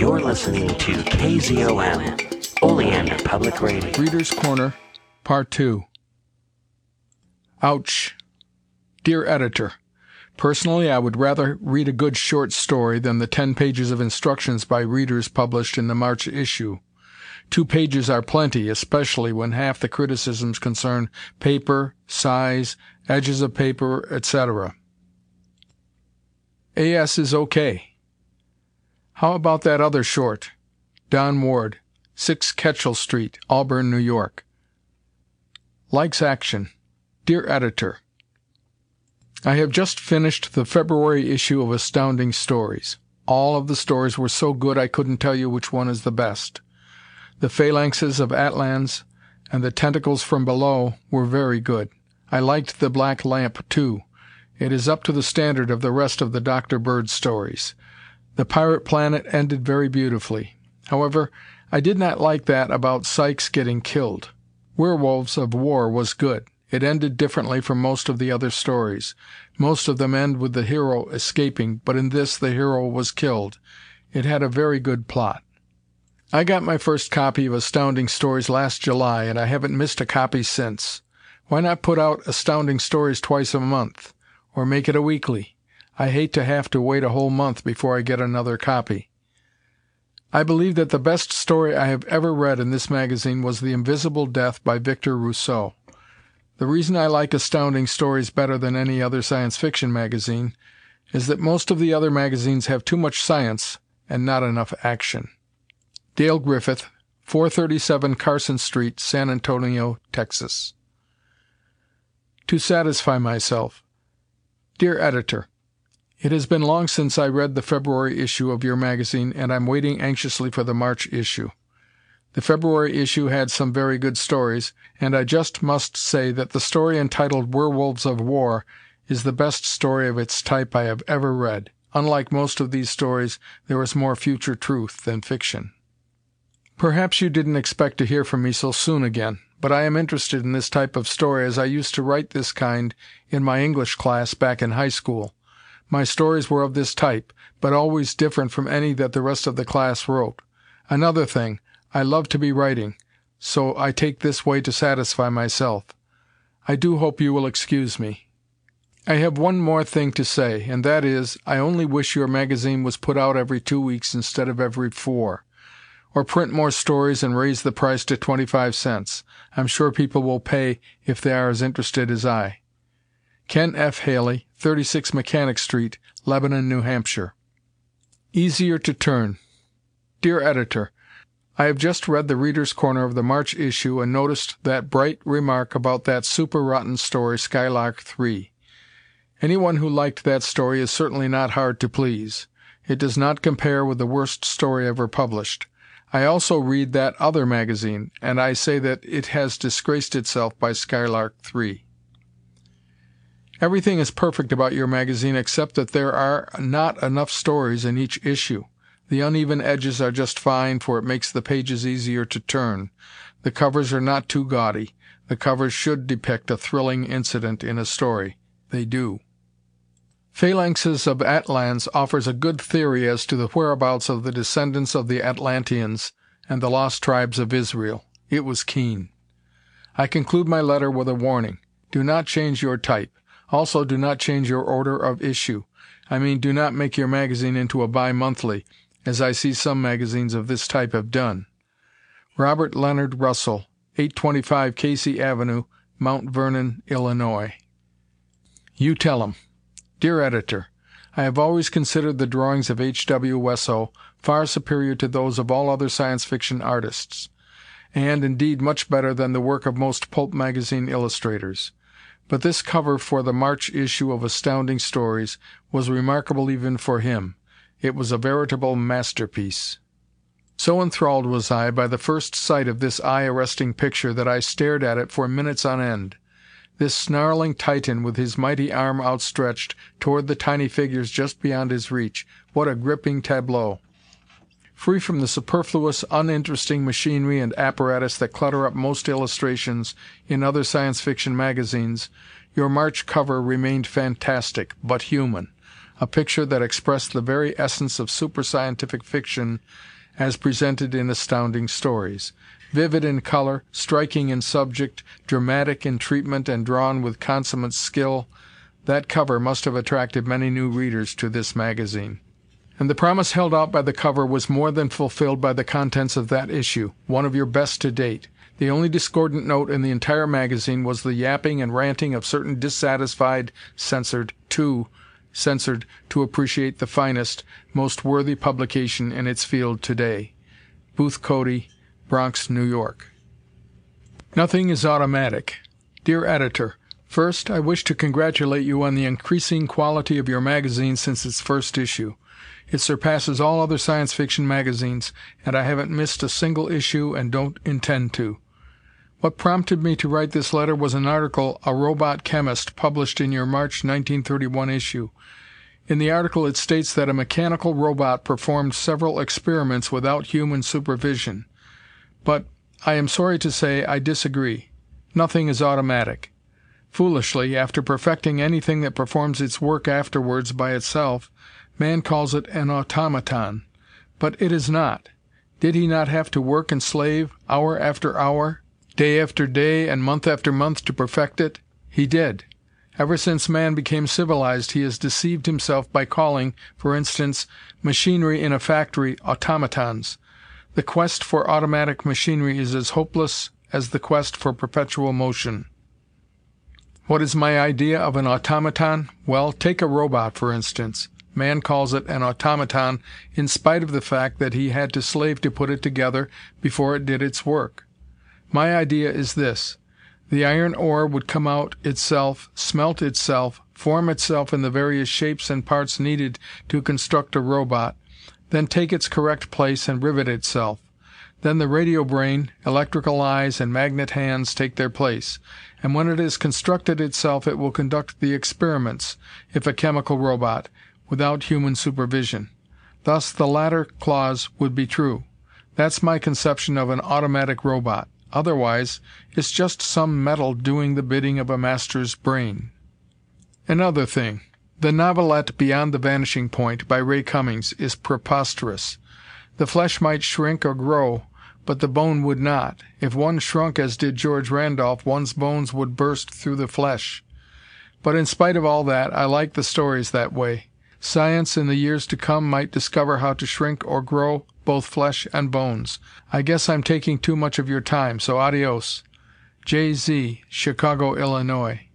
You're listening to KZOM, Oleander Public Radio. Reader's Corner, Part 2. Ouch. Dear Editor, Personally, I would rather read a good short story than the ten pages of instructions by readers published in the March issue. Two pages are plenty, especially when half the criticisms concern paper, size, edges of paper, etc. AS is okay. How about that other short? Don Ward, 6 Ketchel Street, Auburn, New York. Likes action. Dear Editor, I have just finished the February issue of Astounding Stories. All of the stories were so good I couldn't tell you which one is the best. The phalanxes of Atlans and the tentacles from below were very good. I liked the Black Lamp, too. It is up to the standard of the rest of the Dr. Bird stories. The pirate planet ended very beautifully. However, I did not like that about Sykes getting killed. Werewolves of War was good. It ended differently from most of the other stories. Most of them end with the hero escaping, but in this the hero was killed. It had a very good plot. I got my first copy of Astounding Stories last July, and I haven't missed a copy since. Why not put out Astounding Stories twice a month? Or make it a weekly? I hate to have to wait a whole month before I get another copy. I believe that the best story I have ever read in this magazine was The Invisible Death by Victor Rousseau. The reason I like Astounding Stories better than any other science fiction magazine is that most of the other magazines have too much science and not enough action. Dale Griffith, 437 Carson Street, San Antonio, Texas. To satisfy myself. Dear Editor, it has been long since I read the February issue of your magazine, and I'm waiting anxiously for the March issue. The February issue had some very good stories, and I just must say that the story entitled Werewolves of War is the best story of its type I have ever read. Unlike most of these stories, there is more future truth than fiction. Perhaps you didn't expect to hear from me so soon again, but I am interested in this type of story as I used to write this kind in my English class back in high school. My stories were of this type, but always different from any that the rest of the class wrote. Another thing, I love to be writing, so I take this way to satisfy myself. I do hope you will excuse me. I have one more thing to say, and that is, I only wish your magazine was put out every two weeks instead of every four. Or print more stories and raise the price to twenty five cents. I'm sure people will pay if they are as interested as I. Ken F. Haley, 36 Mechanic Street, Lebanon, New Hampshire. Easier to Turn Dear Editor, I have just read the Reader's Corner of the March issue and noticed that bright remark about that super rotten story Skylark Three. Anyone who liked that story is certainly not hard to please. It does not compare with the worst story ever published. I also read that other magazine, and I say that it has disgraced itself by Skylark Three. Everything is perfect about your magazine except that there are not enough stories in each issue. The uneven edges are just fine, for it makes the pages easier to turn. The covers are not too gaudy. The covers should depict a thrilling incident in a story. They do. Phalanxes of Atlans offers a good theory as to the whereabouts of the descendants of the Atlanteans and the lost tribes of Israel. It was keen. I conclude my letter with a warning. Do not change your type. Also do not change your order of issue. I mean, do not make your magazine into a bi-monthly, as I see some magazines of this type have done. Robert Leonard Russell, 825 Casey Avenue, Mount Vernon, Illinois. You Tell 'em Dear Editor: I have always considered the drawings of H. W. Wesso far superior to those of all other Science Fiction artists, and, indeed, much better than the work of most pulp magazine illustrators. But this cover for the March issue of Astounding Stories was remarkable even for him. It was a veritable masterpiece. So enthralled was I by the first sight of this eye arresting picture that I stared at it for minutes on end. This snarling Titan with his mighty arm outstretched toward the tiny figures just beyond his reach what a gripping tableau! Free from the superfluous, uninteresting machinery and apparatus that clutter up most illustrations in other Science Fiction magazines, your March cover remained fantastic, but human. a picture that expressed the very essence of super scientific fiction as presented in Astounding Stories. Vivid in color, striking in subject, dramatic in treatment and drawn with consummate skill, that cover must have attracted many new readers to this magazine. And the promise held out by the cover was more than fulfilled by the contents of that issue, one of your best to date. The only discordant note in the entire magazine was the yapping and ranting of certain dissatisfied, censored, too, censored to appreciate the finest, most worthy publication in its field today. Booth Cody, Bronx, New York. Nothing is automatic. Dear Editor, First, I wish to congratulate you on the increasing quality of your magazine since its first issue. It surpasses all other science fiction magazines, and I haven't missed a single issue and don't intend to. What prompted me to write this letter was an article, A Robot Chemist, published in your March 1931 issue. In the article it states that a mechanical robot performed several experiments without human supervision. But, I am sorry to say, I disagree. Nothing is automatic. Foolishly, after perfecting anything that performs its work afterwards by itself, man calls it an automaton. But it is not. Did he not have to work and slave, hour after hour, day after day, and month after month to perfect it? He did. Ever since man became civilized he has deceived himself by calling, for instance, machinery in a factory automatons. The quest for automatic machinery is as hopeless as the quest for perpetual motion. What is my idea of an automaton? Well, take a robot, for instance. Man calls it an automaton in spite of the fact that he had to slave to put it together before it did its work. My idea is this. The iron ore would come out itself, smelt itself, form itself in the various shapes and parts needed to construct a robot, then take its correct place and rivet itself. Then the radio brain, electrical eyes, and magnet hands take their place, and when it has constructed itself it will conduct the experiments, if a chemical robot, without human supervision. Thus the latter clause would be true. That's my conception of an automatic robot. Otherwise, it's just some metal doing the bidding of a master's brain. Another thing. The novelette Beyond the Vanishing Point, by Ray Cummings, is preposterous. The flesh might shrink or grow, but the bone would not. If one shrunk as did George Randolph, one's bones would burst through the flesh. But in spite of all that, I like the stories that way. Science, in the years to come, might discover how to shrink or grow both flesh and bones. I guess I'm taking too much of your time, so adios. J. Z., Chicago, Illinois.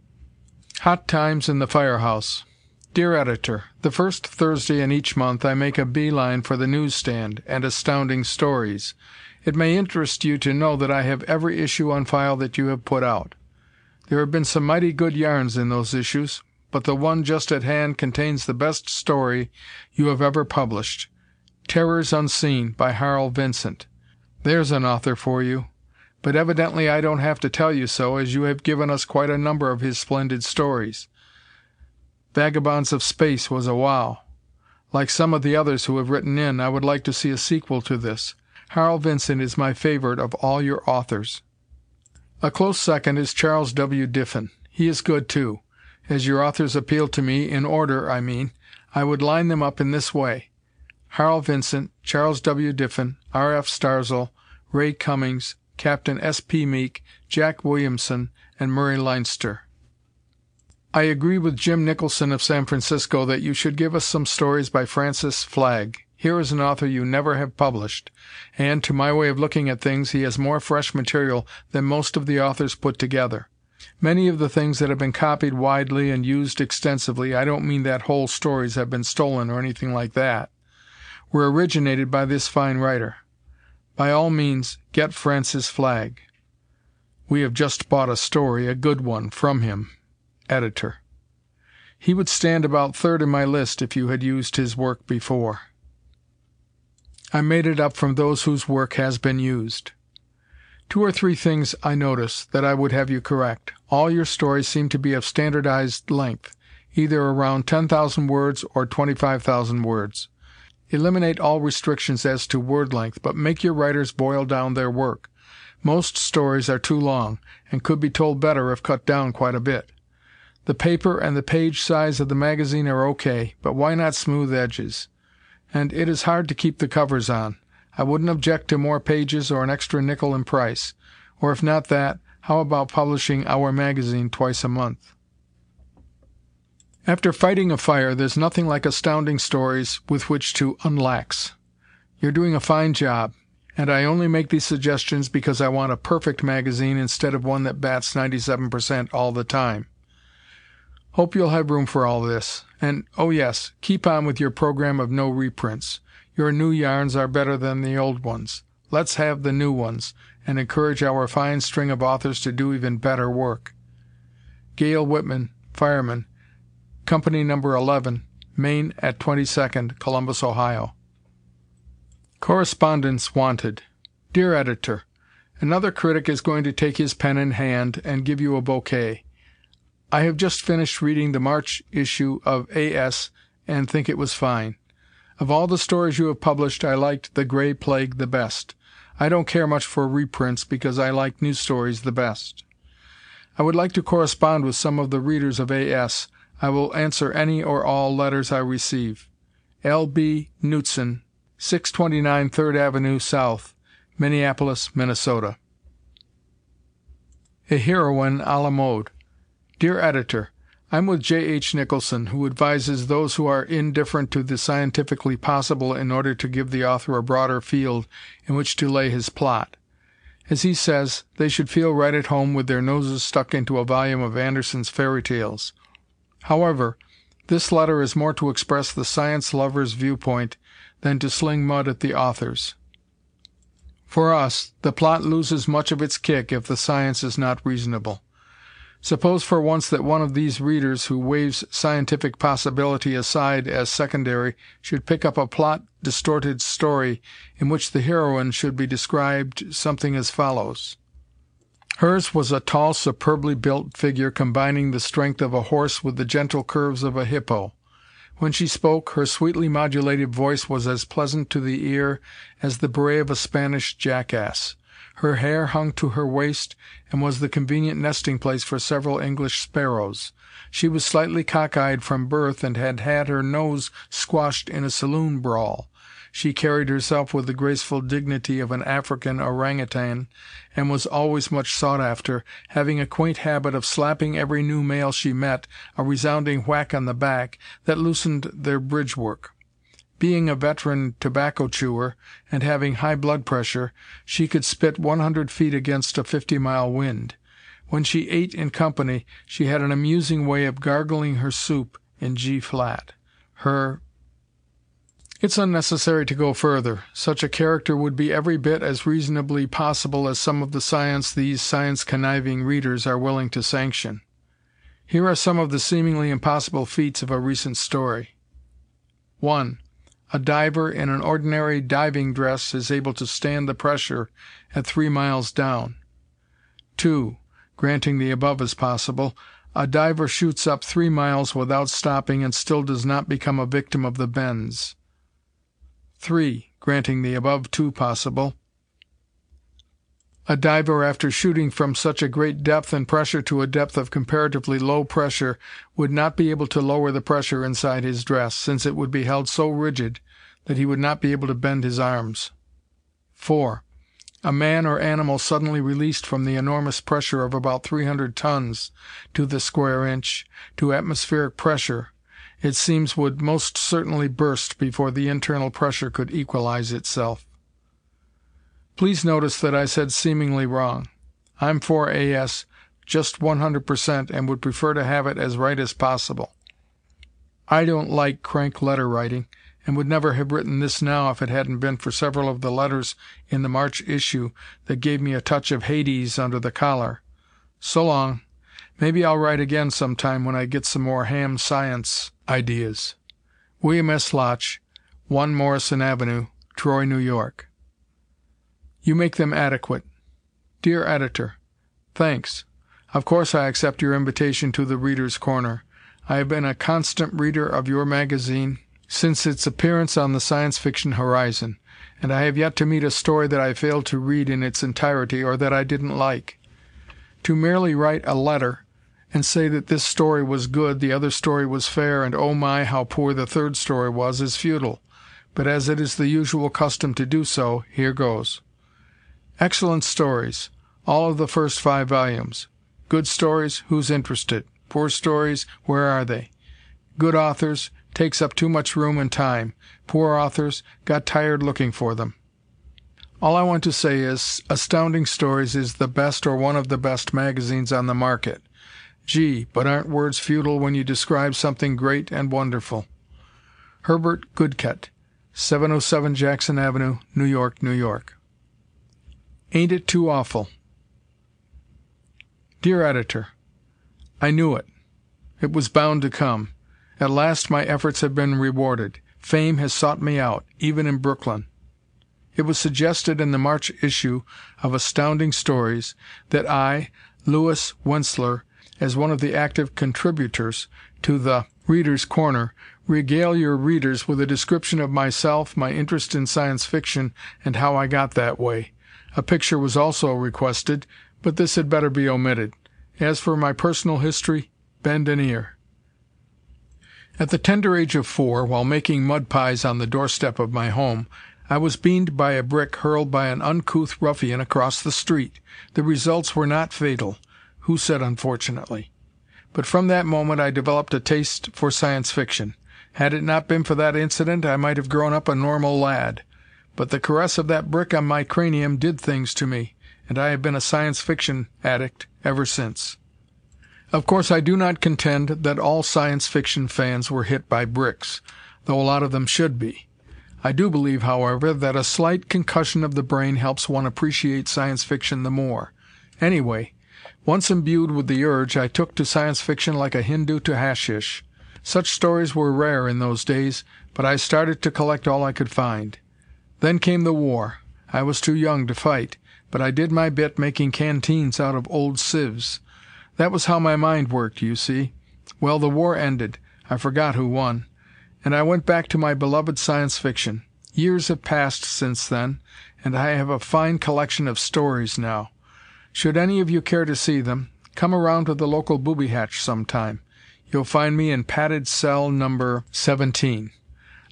Hot Times in the Firehouse Dear Editor: The first Thursday in each month I make a bee line for the newsstand and Astounding Stories. It may interest you to know that I have every issue on file that you have put out. There have been some mighty good yarns in those issues, but the one just at hand contains the best story you have ever published. Terrors Unseen, by Harl Vincent. There's an author for you. But evidently I don't have to tell you so, as you have given us quite a number of his splendid stories. Vagabonds of Space was a wow. Like some of the others who have written in, I would like to see a sequel to this. Harl Vincent is my favorite of all your authors. A close second is Charles W. Diffin. He is good, too. As your authors appeal to me, in order, I mean, I would line them up in this way. Harl Vincent, Charles W. Diffin, R. F. Starzl, Ray Cummings, Captain S. P. Meek, Jack Williamson, and Murray Leinster. I agree with Jim Nicholson of San Francisco that you should give us some stories by Francis Flagg. Here is an author you never have published, and, to my way of looking at things, he has more fresh material than most of the authors put together. Many of the things that have been copied widely and used extensively I don't mean that whole stories have been stolen or anything like that were originated by this fine writer. By all means, get Francis Flagg. We have just bought a story, a good one, from him. Editor. He would stand about third in my list if you had used his work before. I made it up from those whose work has been used. Two or three things I notice that I would have you correct. All your stories seem to be of standardized length, either around 10,000 words or 25,000 words. Eliminate all restrictions as to word length, but make your writers boil down their work. Most stories are too long, and could be told better if cut down quite a bit. The paper and the page size of the magazine are okay, but why not smooth edges? And it is hard to keep the covers on. I wouldn't object to more pages or an extra nickel in price. Or if not that, how about publishing our magazine twice a month? After fighting a fire, there's nothing like astounding stories with which to unlax. You're doing a fine job, and I only make these suggestions because I want a perfect magazine instead of one that bats 97% all the time. Hope you'll have room for all this. And, oh yes, keep on with your program of no reprints. Your new yarns are better than the old ones. Let's have the new ones, and encourage our fine string of authors to do even better work. Gale Whitman, Fireman, Company Number 11, Maine at 22nd, Columbus, Ohio. Correspondence Wanted Dear Editor, Another critic is going to take his pen in hand and give you a bouquet. I have just finished reading the March issue of A.S. and think it was fine. Of all the stories you have published I liked The Gray Plague the best. I don't care much for reprints because I like new stories the best. I would like to correspond with some of the readers of A.S. I will answer any or all letters I receive. L. B. Knutson, 629 3rd Avenue South, Minneapolis, Minnesota. A Heroine a la Mode Dear Editor: I'm with J. H. Nicholson, who advises those who are indifferent to the scientifically possible in order to give the author a broader field in which to lay his plot. As he says, they should feel right at home with their noses stuck into a volume of Andersen's fairy tales. However, this letter is more to express the science lover's viewpoint than to sling mud at the authors. For us, the plot loses much of its kick if the science is not reasonable. Suppose for once that one of these readers who waves scientific possibility aside as secondary should pick up a plot distorted story in which the heroine should be described something as follows: Hers was a tall, superbly built figure combining the strength of a horse with the gentle curves of a hippo. When she spoke, her sweetly modulated voice was as pleasant to the ear as the bray of a Spanish jackass. Her hair hung to her waist, and was the convenient nesting place for several English sparrows. She was slightly cockeyed from birth and had had her nose squashed in a saloon brawl. She carried herself with the graceful dignity of an African orang outang, and was always much sought after, having a quaint habit of slapping every new male she met a resounding whack on the back that loosened their bridge work. Being a veteran tobacco chewer, and having high blood pressure, she could spit one hundred feet against a fifty mile wind. When she ate in company she had an amusing way of gargling her soup in G flat. Her It's unnecessary to go further. Such a character would be every bit as reasonably possible as some of the science these science conniving readers are willing to sanction. Here are some of the seemingly impossible feats of a recent story. 1. A diver in an ordinary diving dress is able to stand the pressure at three miles down. 2. Granting the above is possible, a diver shoots up three miles without stopping and still does not become a victim of the bends. 3. Granting the above too possible, a diver after shooting from such a great depth and pressure to a depth of comparatively low pressure would not be able to lower the pressure inside his dress, since it would be held so rigid that he would not be able to bend his arms. 4. A man or animal suddenly released from the enormous pressure of about 300 tons to the square inch, to atmospheric pressure, it seems would most certainly burst before the internal pressure could equalize itself. Please notice that I said seemingly wrong. I'm for A.S. just 100% and would prefer to have it as right as possible. I don't like crank letter writing, and would never have written this now if it hadn't been for several of the letters in the March issue that gave me a touch of Hades under the collar. So long. Maybe I'll write again some time when I get some more ham science ideas. William S. Lotch, 1 Morrison Avenue, Troy, New York. You make them adequate. Dear Editor: Thanks. Of course I accept your invitation to "The Readers' Corner." I have been a constant reader of your magazine since its appearance on the Science Fiction horizon, and I have yet to meet a story that I failed to read in its entirety or that I didn't like. To merely write a letter and say that this story was good, the other story was fair, and oh my, how poor the third story was, is futile. But as it is the usual custom to do so, here goes. Excellent stories. All of the first five volumes. Good stories, who's interested? Poor stories, where are they? Good authors, takes up too much room and time. Poor authors, got tired looking for them. All I want to say is, Astounding Stories is the best or one of the best magazines on the market. Gee, but aren't words futile when you describe something great and wonderful? Herbert Goodket, 707 Jackson Avenue, New York, New York. Ain't It Too Awful Dear Editor: I knew it. It was bound to come. At last my efforts have been rewarded. Fame has sought me out, even in Brooklyn. It was suggested in the March issue of Astounding Stories that I, Louis Wentzler, as one of the active contributors to the "Readers' Corner," regale your readers with a description of myself, my interest in Science Fiction, and how I got that way. A picture was also requested but this had better be omitted. As for my personal history, bend an ear. At the tender age of four, while making mud pies on the doorstep of my home, I was beaned by a brick hurled by an uncouth ruffian across the street. The results were not fatal. Who said unfortunately? But from that moment I developed a taste for Science Fiction. Had it not been for that incident I might have grown up a normal lad. But the caress of that brick on my cranium did things to me and I have been a Science Fiction addict ever since. Of course I do not contend that all Science Fiction fans were hit by bricks, though a lot of them should be. I do believe, however, that a slight concussion of the brain helps one appreciate Science Fiction the more. Anyway, once imbued with the urge I took to Science Fiction like a Hindu to hashish. Such stories were rare in those days, but I started to collect all I could find. Then came the war. I was too young to fight but I did my bit making canteens out of old sieves. That was how my mind worked, you see. Well, the war ended I forgot who won and I went back to my beloved Science Fiction. Years have passed since then, and I have a fine collection of stories now. Should any of you care to see them, come around to the local booby hatch some time. You'll find me in padded cell number 17.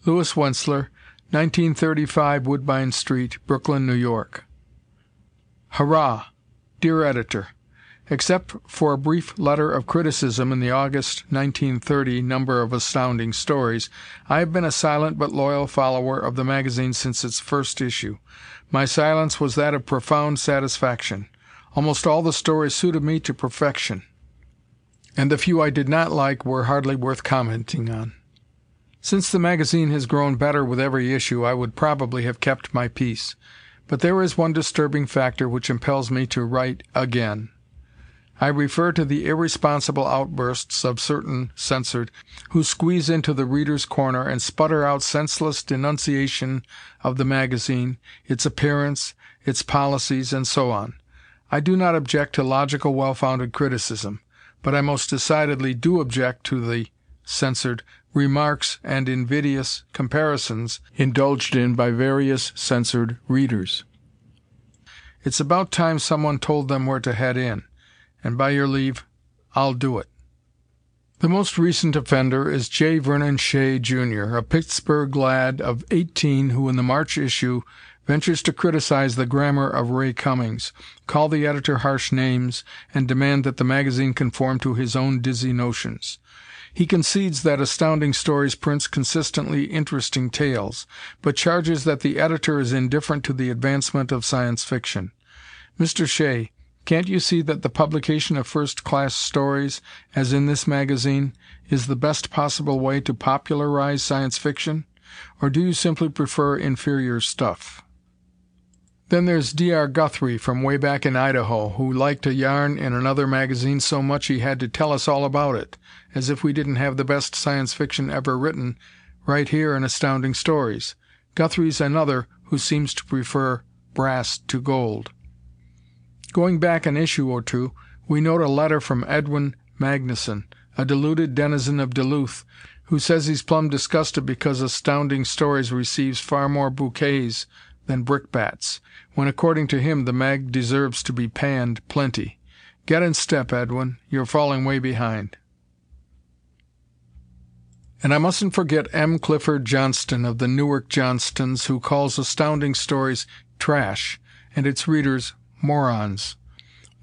Louis Wentzler, 1935 Woodbine Street, Brooklyn, New York. Hurrah! Dear Editor: Except for a brief letter of criticism in the August, 1930, number of Astounding Stories, I have been a silent but loyal follower of the magazine since its first issue. My silence was that of profound satisfaction. Almost all the stories suited me to perfection, and the few I did not like were hardly worth commenting on. Since the magazine has grown better with every issue I would probably have kept my peace. But there is one disturbing factor which impels me to write again. I refer to the irresponsible outbursts of certain censored who squeeze into the "Readers' Corner" and sputter out senseless denunciation of the magazine, its appearance, its policies, and so on. I do not object to logical, well founded criticism, but I most decidedly do object to the censored remarks and invidious comparisons indulged in by various censored readers. It's about time someone told them where to head in, and by your leave, I'll do it. The most recent offender is J. Vernon Shea, Jr., a Pittsburgh lad of eighteen who in the March issue ventures to criticize the grammar of Ray Cummings, call the editor harsh names, and demand that the magazine conform to his own dizzy notions. He concedes that Astounding Stories prints consistently interesting tales, but charges that the editor is indifferent to the advancement of Science Fiction. Mr. Shea, can't you see that the publication of first class stories, as in this magazine, is the best possible way to popularize Science Fiction? Or do you simply prefer inferior stuff? Then there's D. R. Guthrie from way back in Idaho, who liked a yarn in another magazine so much he had to tell us all about it as if we didn't have the best Science Fiction ever written right here in Astounding Stories. Guthrie's another who seems to prefer brass to gold. Going back an issue or two, we note a letter from Edwin Magnuson, a deluded denizen of Duluth, who says he's plumb disgusted because Astounding Stories receives far more bouquets than brickbats, when according to him the mag deserves to be panned plenty. Get in step, Edwin. You're falling way behind. And I mustn't forget M. Clifford Johnston of the Newark Johnstons, who calls Astounding Stories trash and its readers morons.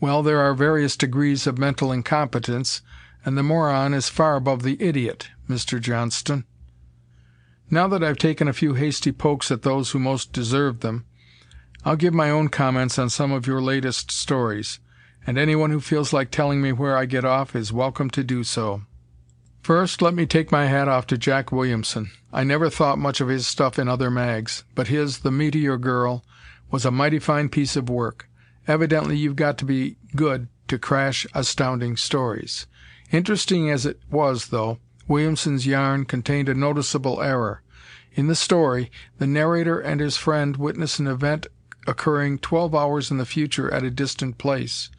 Well, there are various degrees of mental incompetence, and the moron is far above the idiot, Mr. Johnston. Now that I've taken a few hasty pokes at those who most deserved them, I'll give my own comments on some of your latest stories, and anyone who feels like telling me where I get off is welcome to do so. First, let me take my hat off to Jack Williamson. I never thought much of his stuff in other mags, but his The Meteor Girl was a mighty fine piece of work. Evidently you've got to be good to crash astounding stories. Interesting as it was, though, Williamson's yarn contained a noticeable error. In the story, the narrator and his friend witness an event occurring twelve hours in the future at a distant place.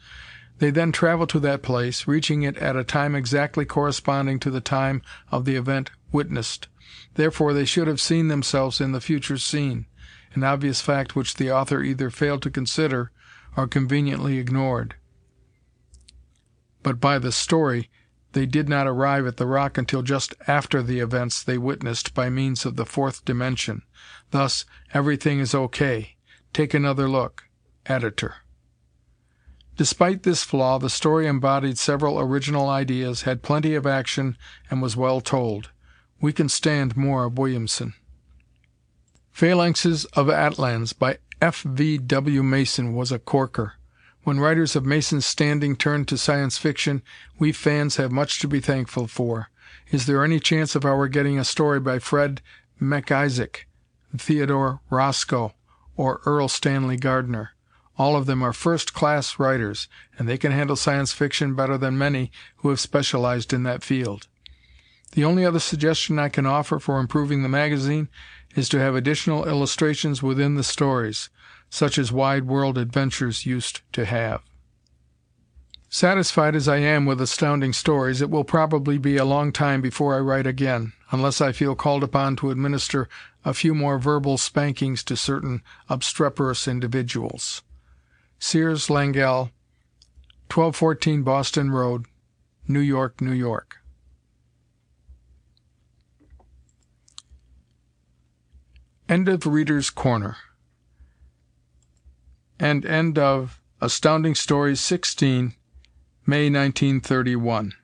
They then travel to that place, reaching it at a time exactly corresponding to the time of the event witnessed. Therefore they should have seen themselves in the future scene, an obvious fact which the author either failed to consider or conveniently ignored. But by the story, they did not arrive at the rock until just after the events they witnessed by means of the fourth dimension. Thus, everything is okay. Take another look. Editor. Despite this flaw, the story embodied several original ideas, had plenty of action, and was well told. We can stand more of Williamson. Phalanxes of Atlans by F. V. W. Mason was a corker. When writers of Mason's standing turn to science fiction, we fans have much to be thankful for. Is there any chance of our getting a story by Fred MacIsaac, Theodore Roscoe, or Erle Stanley Gardner? All of them are first class writers, and they can handle science fiction better than many who have specialized in that field. The only other suggestion I can offer for improving the magazine is to have additional illustrations within the stories, such as Wide World Adventures used to have. Satisfied as I am with Astounding Stories, it will probably be a long time before I write again, unless I feel called upon to administer a few more verbal spankings to certain obstreperous individuals. Sears Langell, 1214 Boston Road, New York, New York. End of Reader's Corner and end of Astounding Stories 16, May 1931.